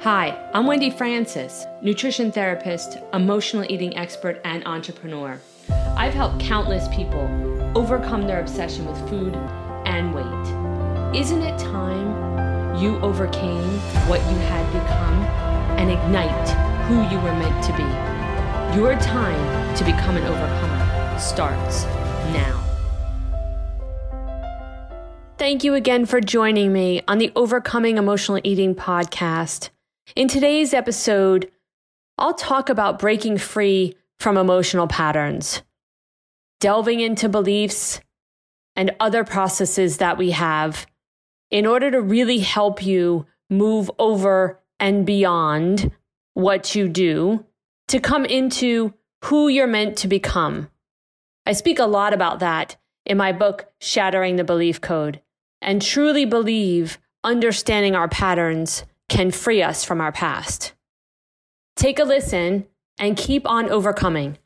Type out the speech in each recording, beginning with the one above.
Hi, I'm Wendy Francis, nutrition therapist, emotional eating expert, and entrepreneur. I've helped countless people overcome their obsession with food and weight. Isn't it time you overcame what you had become and ignite who you were meant to be? Your time to become an overcomer starts now. Thank you again for joining me on the Overcoming Emotional Eating podcast. In today's episode, I'll talk about breaking free from emotional patterns, delving into beliefs and other processes that we have in order to really help you move over and beyond what you do to come into who you're meant to become. I speak a lot about that in my book, Shattering the Belief Code, and truly believe understanding our patterns can free us from our past. Take a listen and keep on overcoming.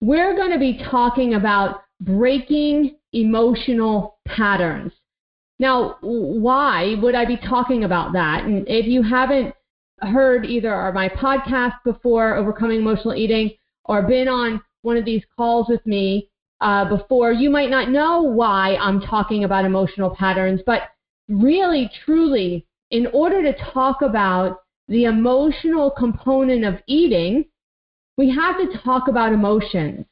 We're going to be talking about breaking emotional patterns. Now, why would I be talking about that? And if you haven't heard either of my podcast before, Overcoming Emotional Eating, or been on one of these calls with me uh, before, you might not know why I'm talking about emotional patterns. But really, truly, in order to talk about the emotional component of eating, we have to talk about emotions.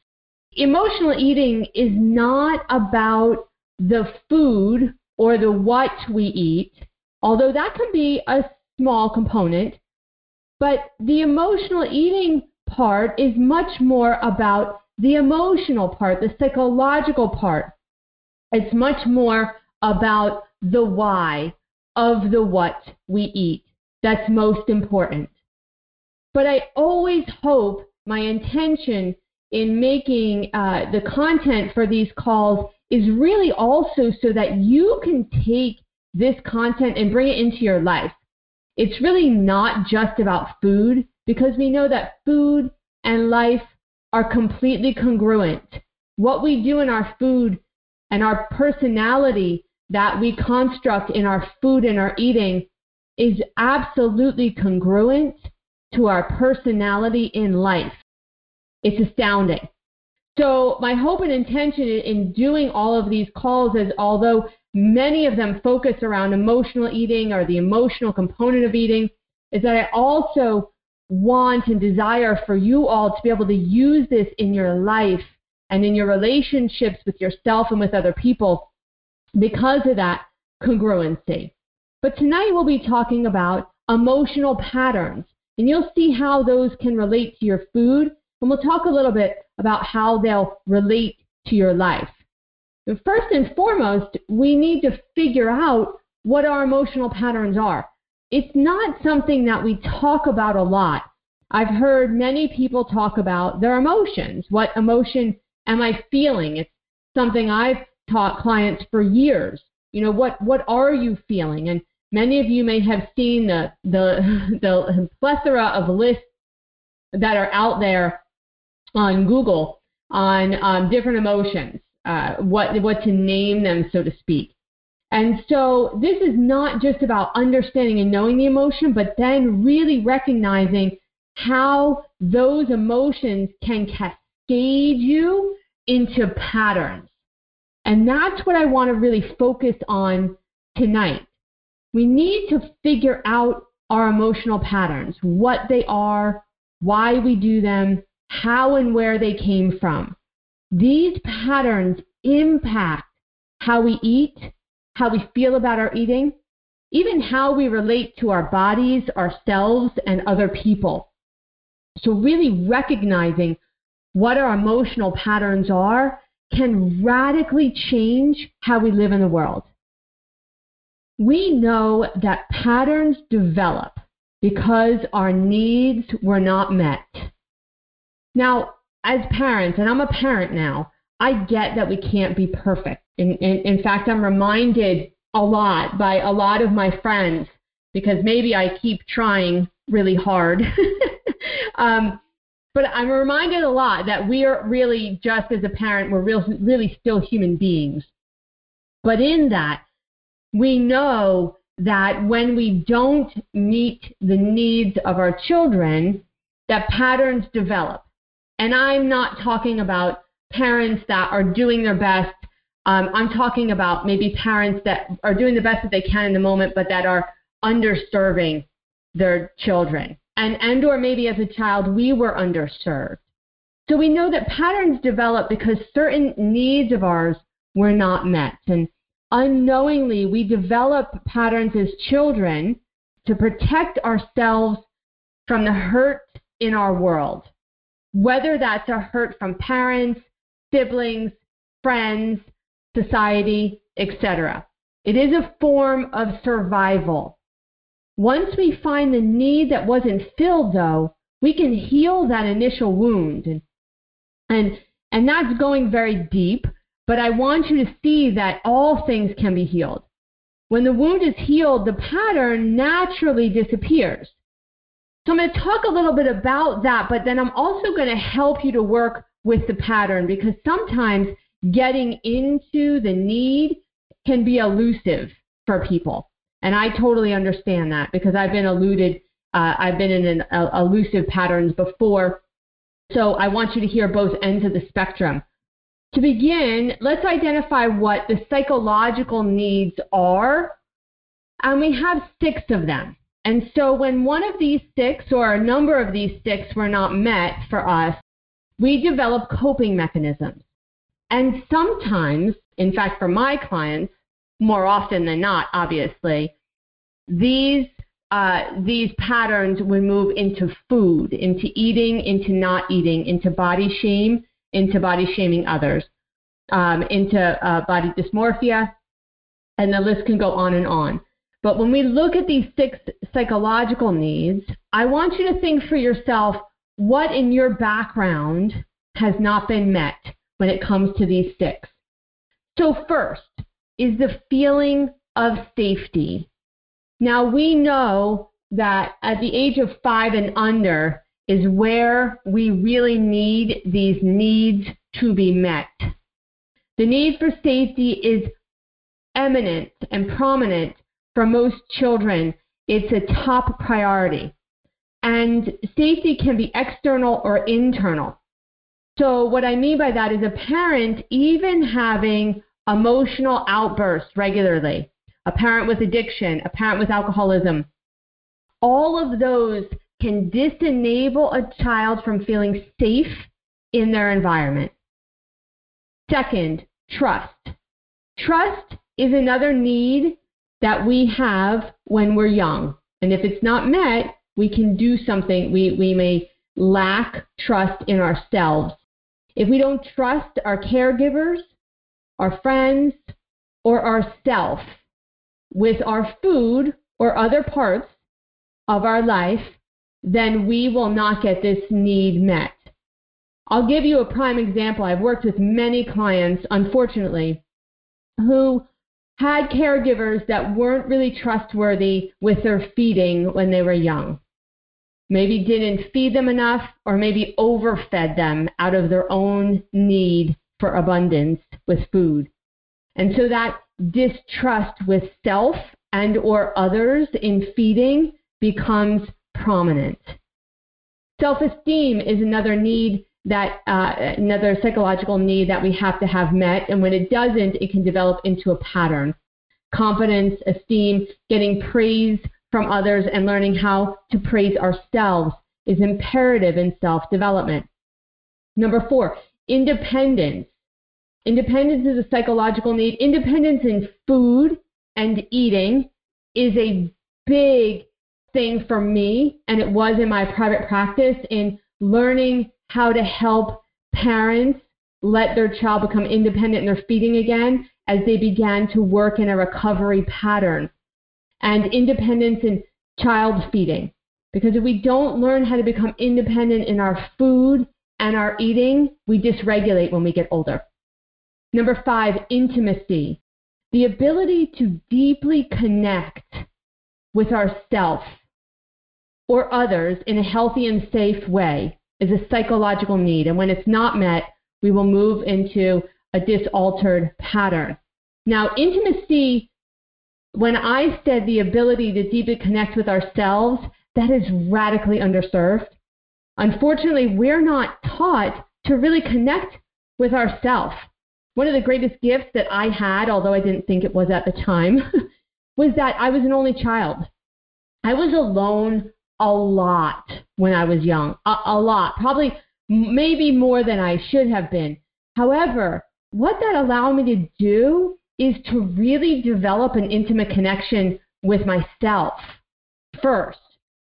Emotional eating is not about the food or the what we eat, although that can be a small component. But the emotional eating part is much more about the emotional part, the psychological part. It's much more about the why, of the what we eat. That's most important. But I always hope my intention in making uh, the content for these calls is really also so that you can take this content and bring it into your life. It's really not just about food because we know that food and life are completely congruent. What we do in our food and our personality that we construct in our food and our eating is absolutely congruent to our personality in life. It's astounding. So, my hope and intention in doing all of these calls is although many of them focus around emotional eating or the emotional component of eating, is that I also want and desire for you all to be able to use this in your life and in your relationships with yourself and with other people because of that congruency. But tonight we'll be talking about emotional patterns, and you'll see how those can relate to your food, and we'll talk a little bit about how they'll relate to your life. First and foremost, we need to figure out what our emotional patterns are. It's not something that we talk about a lot. I've heard many people talk about their emotions. What emotion am I feeling? It's something I've taught clients for years. You know, what, what are you feeling? And many of you may have seen the, the, the plethora of lists that are out there on Google on um, different emotions, uh, what, what to name them, so to speak. And so this is not just about understanding and knowing the emotion, but then really recognizing how those emotions can cascade you into patterns. And that's what I want to really focus on tonight. We need to figure out our emotional patterns, what they are, why we do them, how and where they came from. These patterns impact how we eat, how we feel about our eating, even how we relate to our bodies, ourselves, and other people. So, really recognizing what our emotional patterns are can radically change how we live in the world. We know that patterns develop because our needs were not met. Now, as parents, and I'm a parent now, I get that we can't be perfect. In, in, in fact, I'm reminded a lot by a lot of my friends because maybe I keep trying really hard. um, but I'm reminded a lot that we are really, just as a parent, we're real, really still human beings. But in that, we know that when we don't meet the needs of our children, that patterns develop. And I'm not talking about parents that are doing their best. Um, I'm talking about maybe parents that are doing the best that they can in the moment, but that are underserving their children. And, and or maybe as a child we were underserved. So we know that patterns develop because certain needs of ours were not met. And unknowingly, we develop patterns as children to protect ourselves from the hurt in our world, whether that's a hurt from parents, siblings, friends, society, etc. It is a form of survival. Once we find the need that wasn't filled, though, we can heal that initial wound. And and, and that's going very deep, but I want you to see that all things can be healed. When the wound is healed, the pattern naturally disappears. So I'm going to talk a little bit about that, but then I'm also going to help you to work with the pattern because sometimes getting into the need can be elusive for people. And I totally understand that because I've been eluded, uh, I've been in an, uh, elusive patterns before so I want you to hear both ends of the spectrum. To begin, let's identify what the psychological needs are. And we have six of them. And so when one of these six or a number of these six were not met for us, we develop coping mechanisms. And sometimes, in fact, for my clients, more often than not, obviously, these uh, these patterns would move into food, into eating, into not eating, into body shame, into body shaming others, um, into uh, body dysmorphia, and the list can go on and on. But when we look at these six psychological needs, I want you to think for yourself what in your background has not been met when it comes to these six. So, first is the feeling of safety now we know that at the age of five and under is where we really need these needs to be met. The need for safety is eminent and prominent for most children. It's a top priority. And safety can be external or internal. So, what I mean by that is a parent, even having emotional outbursts regularly, a parent with addiction, a parent with alcoholism. All of those can disenable a child from feeling safe in their environment. Second, trust. Trust is another need that we have when we're young. And if it's not met, we can do something. We, we may lack trust in ourselves. If we don't trust our caregivers, our friends, or ourself, with our food or other parts of our life, then we will not get this need met. I'll give you a prime example. I've worked with many clients, unfortunately, who had caregivers that weren't really trustworthy with their feeding when they were young. Maybe didn't feed them enough or maybe overfed them out of their own need for abundance with food. And so that distrust with self and or others in feeding becomes prominent. Self-esteem is another need that uh, another psychological need that we have to have met, and when it doesn't, it can develop into a pattern. Confidence, esteem, getting praise from others, and learning how to praise ourselves is imperative in self-development. Number four, independence. Independence is a psychological need. Independence in food and eating is a big thing for me, and it was in my private practice in learning how to help parents let their child become independent in their feeding again as they began to work in a recovery pattern. And independence in child feeding. Because if we don't learn how to become independent in our food and our eating, we dysregulate when we get older. Number five, intimacy. The ability to deeply connect with ourself or others in a healthy and safe way is a psychological need. And when it's not met, we will move into a disaltered pattern. Now, intimacy when I said the ability to deeply connect with ourselves, that is radically underserved. Unfortunately, we're not taught to really connect with ourselves. One of the greatest gifts that I had, although I didn't think it was at the time, was that I was an only child. I was alone a lot when I was young, a, a lot, probably maybe more than I should have been. However, what that allowed me to do is to really develop an intimate connection with myself first,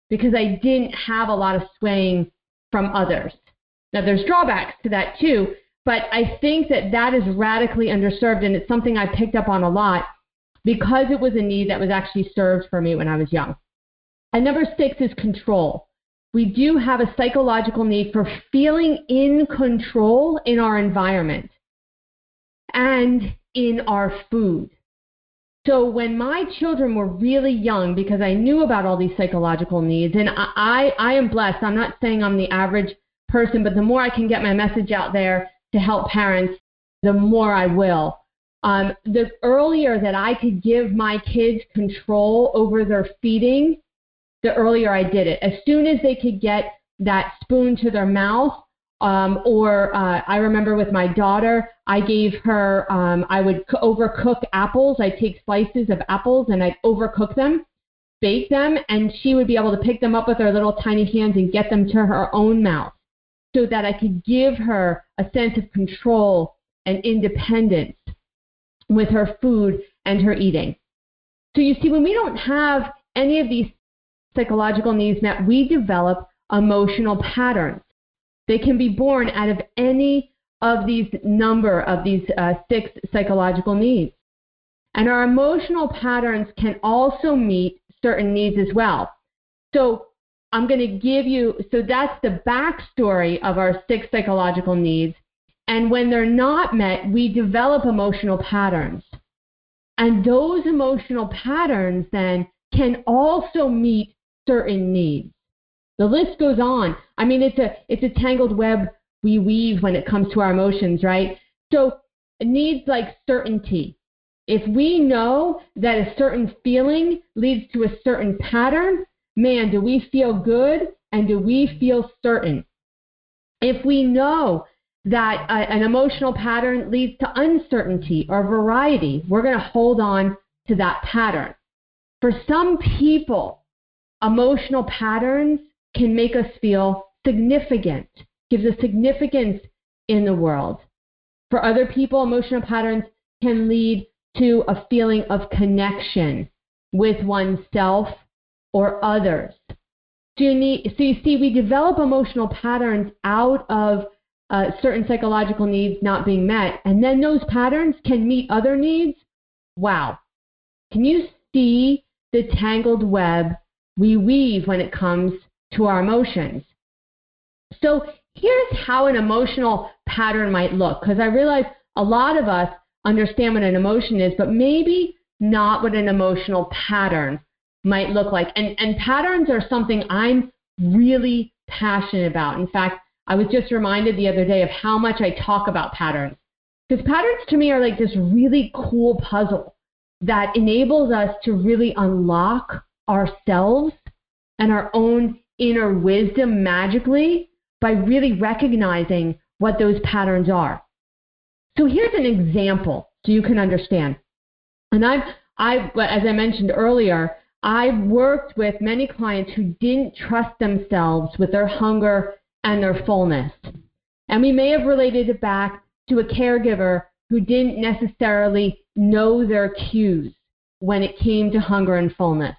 because I didn't have a lot of swaying from others. Now, there's drawbacks to that too, but I think that that is radically underserved, and it's something I picked up on a lot because it was a need that was actually served for me when I was young. And number six is control. We do have a psychological need for feeling in control in our environment and in our food. So when my children were really young, because I knew about all these psychological needs, and I, I, am blessed. I'm not saying I'm the average person, but the more I can get my message out there to help parents, the more I will. Um, the earlier that I could give my kids control over their feeding, the earlier I did it. As soon as they could get that spoon to their mouth, um, or uh, I remember with my daughter, I gave her, um, I would c- overcook apples. I'd take slices of apples and I'd overcook them, bake them, and she would be able to pick them up with her little tiny hands and get them to her own mouth so that I could give her a sense of control and independence with her food and her eating. So you see, when we don't have any of these psychological needs met, we develop emotional patterns. They can be born out of any of these number of these uh, six psychological needs. And our emotional patterns can also meet certain needs as well. So I'm going to give you, so that's the backstory of our six psychological needs. And when they're not met, we develop emotional patterns. And those emotional patterns then can also meet certain needs. The list goes on. I mean, it's a it's a tangled web we weave when it comes to our emotions, right? So it needs like certainty. If we know that a certain feeling leads to a certain pattern, man, do we feel good and do we feel certain? If we know that an emotional pattern leads to uncertainty or variety, we're going to hold on to that pattern. For some people, emotional patterns can make us feel significant, gives us significance in the world. For other people, emotional patterns can lead to a feeling of connection with oneself or others. So you, need, so you see, we develop emotional patterns out of uh, certain psychological needs not being met, and then those patterns can meet other needs. Wow. Can you see the tangled web we weave when it comes to our emotions. So here's how an emotional pattern might look, because I realize a lot of us understand what an emotion is, but maybe not what an emotional pattern might look like. And, and patterns are something I'm really passionate about. In fact, I was just reminded the other day of how much I talk about patterns. Because patterns to me are like this really cool puzzle that enables us to really unlock ourselves and our own inner wisdom magically by really recognizing what those patterns are. So here's an example so you can understand. And I've, I've, as I mentioned earlier, I've worked with many clients who didn't trust themselves with their hunger and their fullness. And we may have related it back to a caregiver who didn't necessarily know their cues when it came to hunger and fullness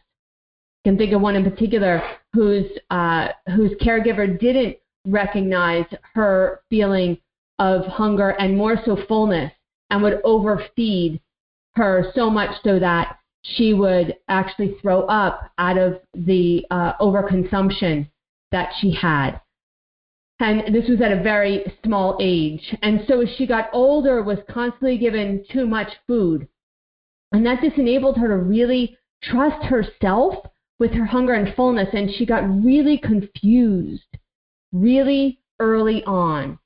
can think of one in particular whose uh, whose caregiver didn't recognize her feeling of hunger and more so fullness and would overfeed her so much so that she would actually throw up out of the uh, overconsumption that she had. And this was at a very small age. And so as she got older, was constantly given too much food. And that just enabled her to really trust herself with her hunger and fullness, and she got really confused really early on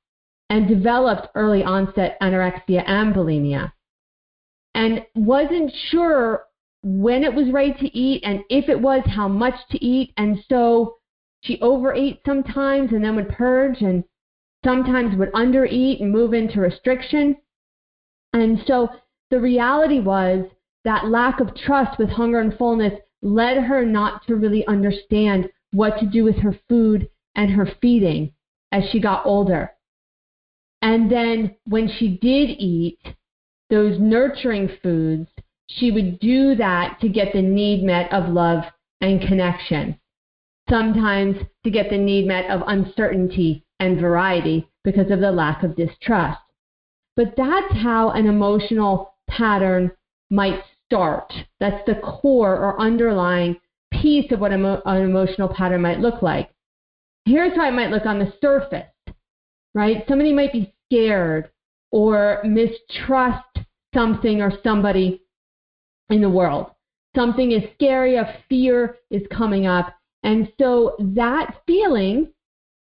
and developed early onset anorexia and bulimia and wasn't sure when it was right to eat, and if it was, how much to eat. And so she overate sometimes and then would purge, and sometimes would undereat and move into restriction. And so the reality was that lack of trust with hunger and fullness led her not to really understand what to do with her food and her feeding as she got older. And then when she did eat those nurturing foods, she would do that to get the need met of love and connection. Sometimes to get the need met of uncertainty and variety because of the lack of distrust. But that's how an emotional pattern might start. That's the core or underlying piece of what emo- an emotional pattern might look like. Here's how it might look on the surface, right? Somebody might be scared or mistrust something or somebody in the world. Something is scary, a fear is coming up. And so that feeling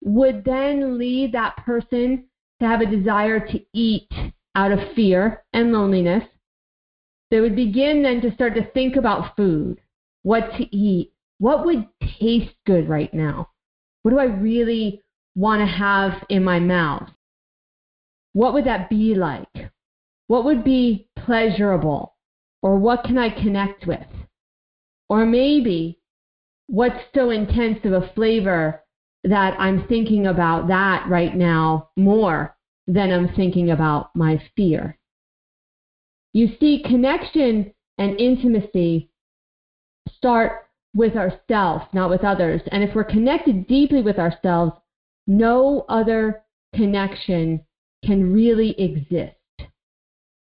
would then lead that person to have a desire to eat out of fear and loneliness. They would begin then to start to think about food, what to eat, what would taste good right now? What do I really want to have in my mouth? What would that be like? What would be pleasurable? Or what can I connect with? Or maybe what's so intense of a flavor that I'm thinking about that right now more than I'm thinking about my fear. You see, connection and intimacy start with ourselves, not with others. And if we're connected deeply with ourselves, no other connection can really exist.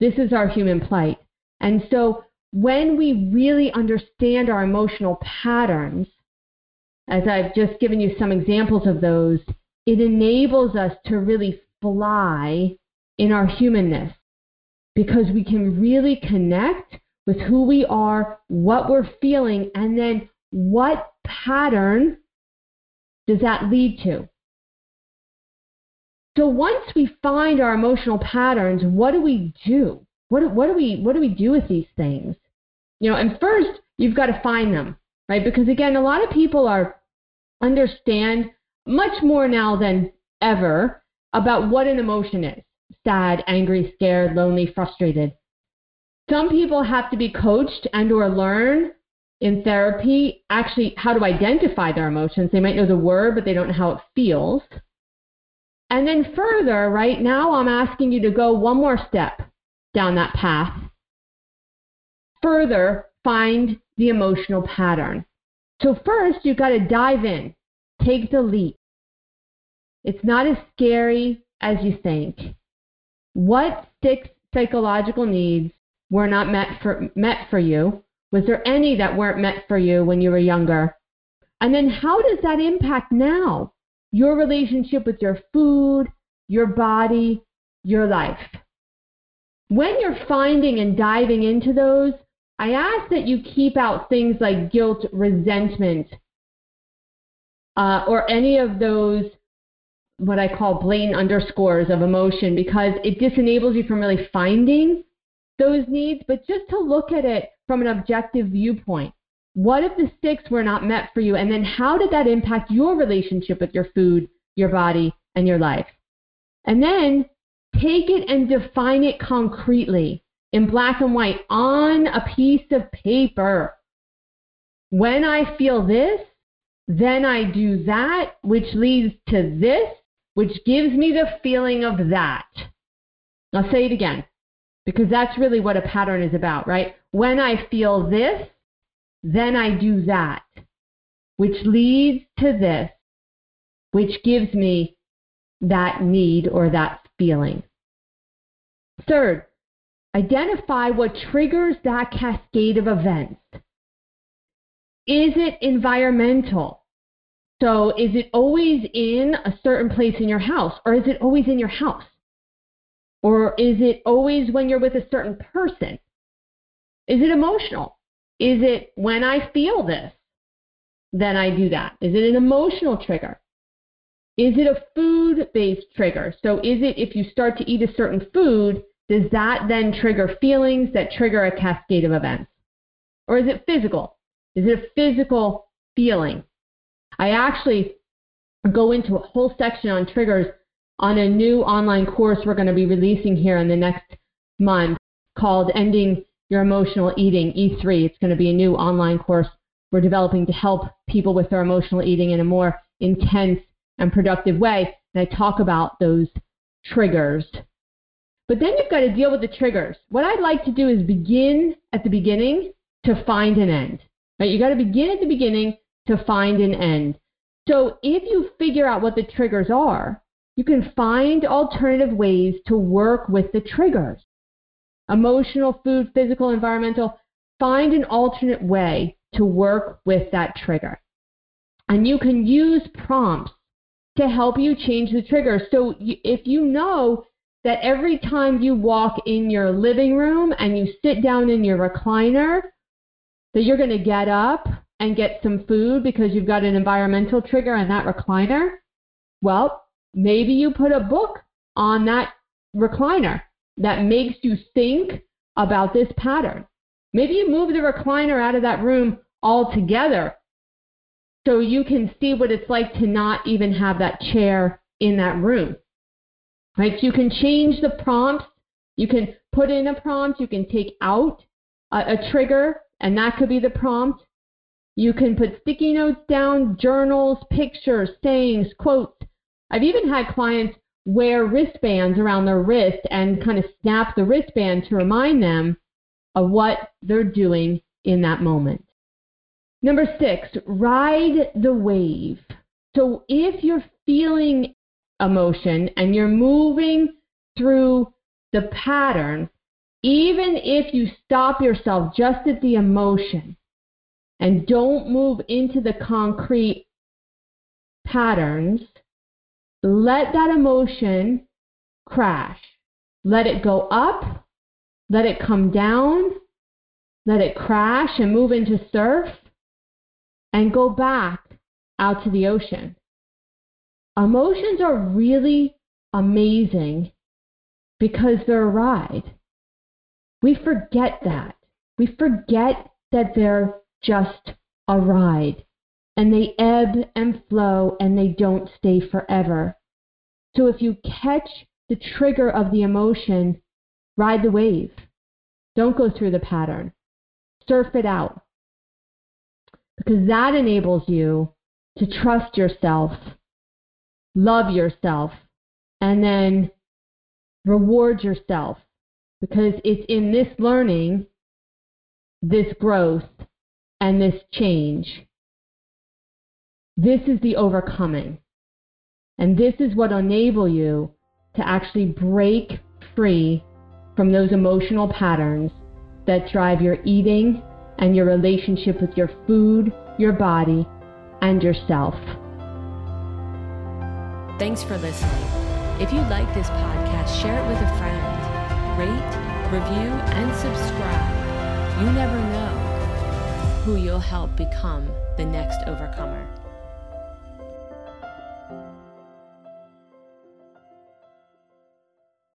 This is our human plight. And so when we really understand our emotional patterns, as I've just given you some examples of those, it enables us to really fly in our humanness because we can really connect with who we are, what we're feeling, and then what pattern does that lead to? So once we find our emotional patterns, what do we do? What, what do we what do we do with these things? You know, and first you've got to find them, right? Because again, a lot of people are understand much more now than ever about what an emotion is sad, angry, scared, lonely, frustrated. Some people have to be coached and or learn in therapy actually how to identify their emotions. They might know the word, but they don't know how it feels. And then further, right now I'm asking you to go one more step down that path. Further, find the emotional pattern. So first, you've got to dive in. Take the leap. It's not as scary as you think. What six psychological needs were not met for, met for you? Was there any that weren't met for you when you were younger? And then how does that impact now? Your relationship with your food, your body, your life. When you're finding and diving into those, I ask that you keep out things like guilt, resentment, uh, or any of those what I call blatant underscores of emotion because it disenables you from really finding those needs, but just to look at it from an objective viewpoint. What if the six were not met for you? And then how did that impact your relationship with your food, your body, and your life? And then take it and define it concretely in black and white on a piece of paper. When I feel this, then I do that, which leads to this, which gives me the feeling of that. I'll say it again because that's really what a pattern is about, right? When I feel this, then I do that, which leads to this, which gives me that need or that feeling. Third, identify what triggers that cascade of events. Is it environmental? So is it always in a certain place in your house or is it always in your house? Or is it always when you're with a certain person? Is it emotional? Is it when I feel this, then I do that? Is it an emotional trigger? Is it a food based trigger? So is it if you start to eat a certain food, does that then trigger feelings that trigger a cascade of events? Or is it physical? Is it a physical feeling? I actually go into a whole section on triggers on a new online course we're going to be releasing here in the next month called Ending Your Emotional Eating E3. It's going to be a new online course we're developing to help people with their emotional eating in a more intense and productive way. And I talk about those triggers. But then you've got to deal with the triggers. What I'd like to do is begin at the beginning to find an end. Right? You've got to begin at the beginning to find an end. So if you figure out what the triggers are, you can find alternative ways to work with the triggers. Emotional, food, physical, environmental. Find an alternate way to work with that trigger. And you can use prompts to help you change the trigger. So if you know that every time you walk in your living room and you sit down in your recliner, that you're going to get up and get some food because you've got an environmental trigger in that recliner, well, maybe you put a book on that recliner that makes you think about this pattern. Maybe you move the recliner out of that room altogether so you can see what it's like to not even have that chair in that room. Right? So you can change the prompts. You can put in a prompt. You can take out a, a trigger, and that could be the prompt. You can put sticky notes down, journals, pictures, sayings, quotes. I've even had clients wear wristbands around their wrist and kind of snap the wristband to remind them of what they're doing in that moment. Number six, ride the wave. So if you're feeling emotion and you're moving through the pattern, even if you stop yourself just at the emotion and don't move into the concrete patterns, let that emotion crash. Let it go up, let it come down, let it crash and move into surf and go back out to the ocean. Emotions are really amazing because they're a ride. We forget that. We forget that they're just a ride and they ebb and flow and they don't stay forever. So if you catch the trigger of the emotion, ride the wave. Don't go through the pattern. Surf it out because that enables you to trust yourself, love yourself, and then reward yourself because it's in this learning, this growth, and this change. This is the overcoming. And this is what enable you to actually break free from those emotional patterns that drive your eating and your relationship with your food, your body, and yourself. Thanks for listening. If you like this podcast, share it with a friend. Rate, review, and subscribe. You never know who you'll help become the next overcomer.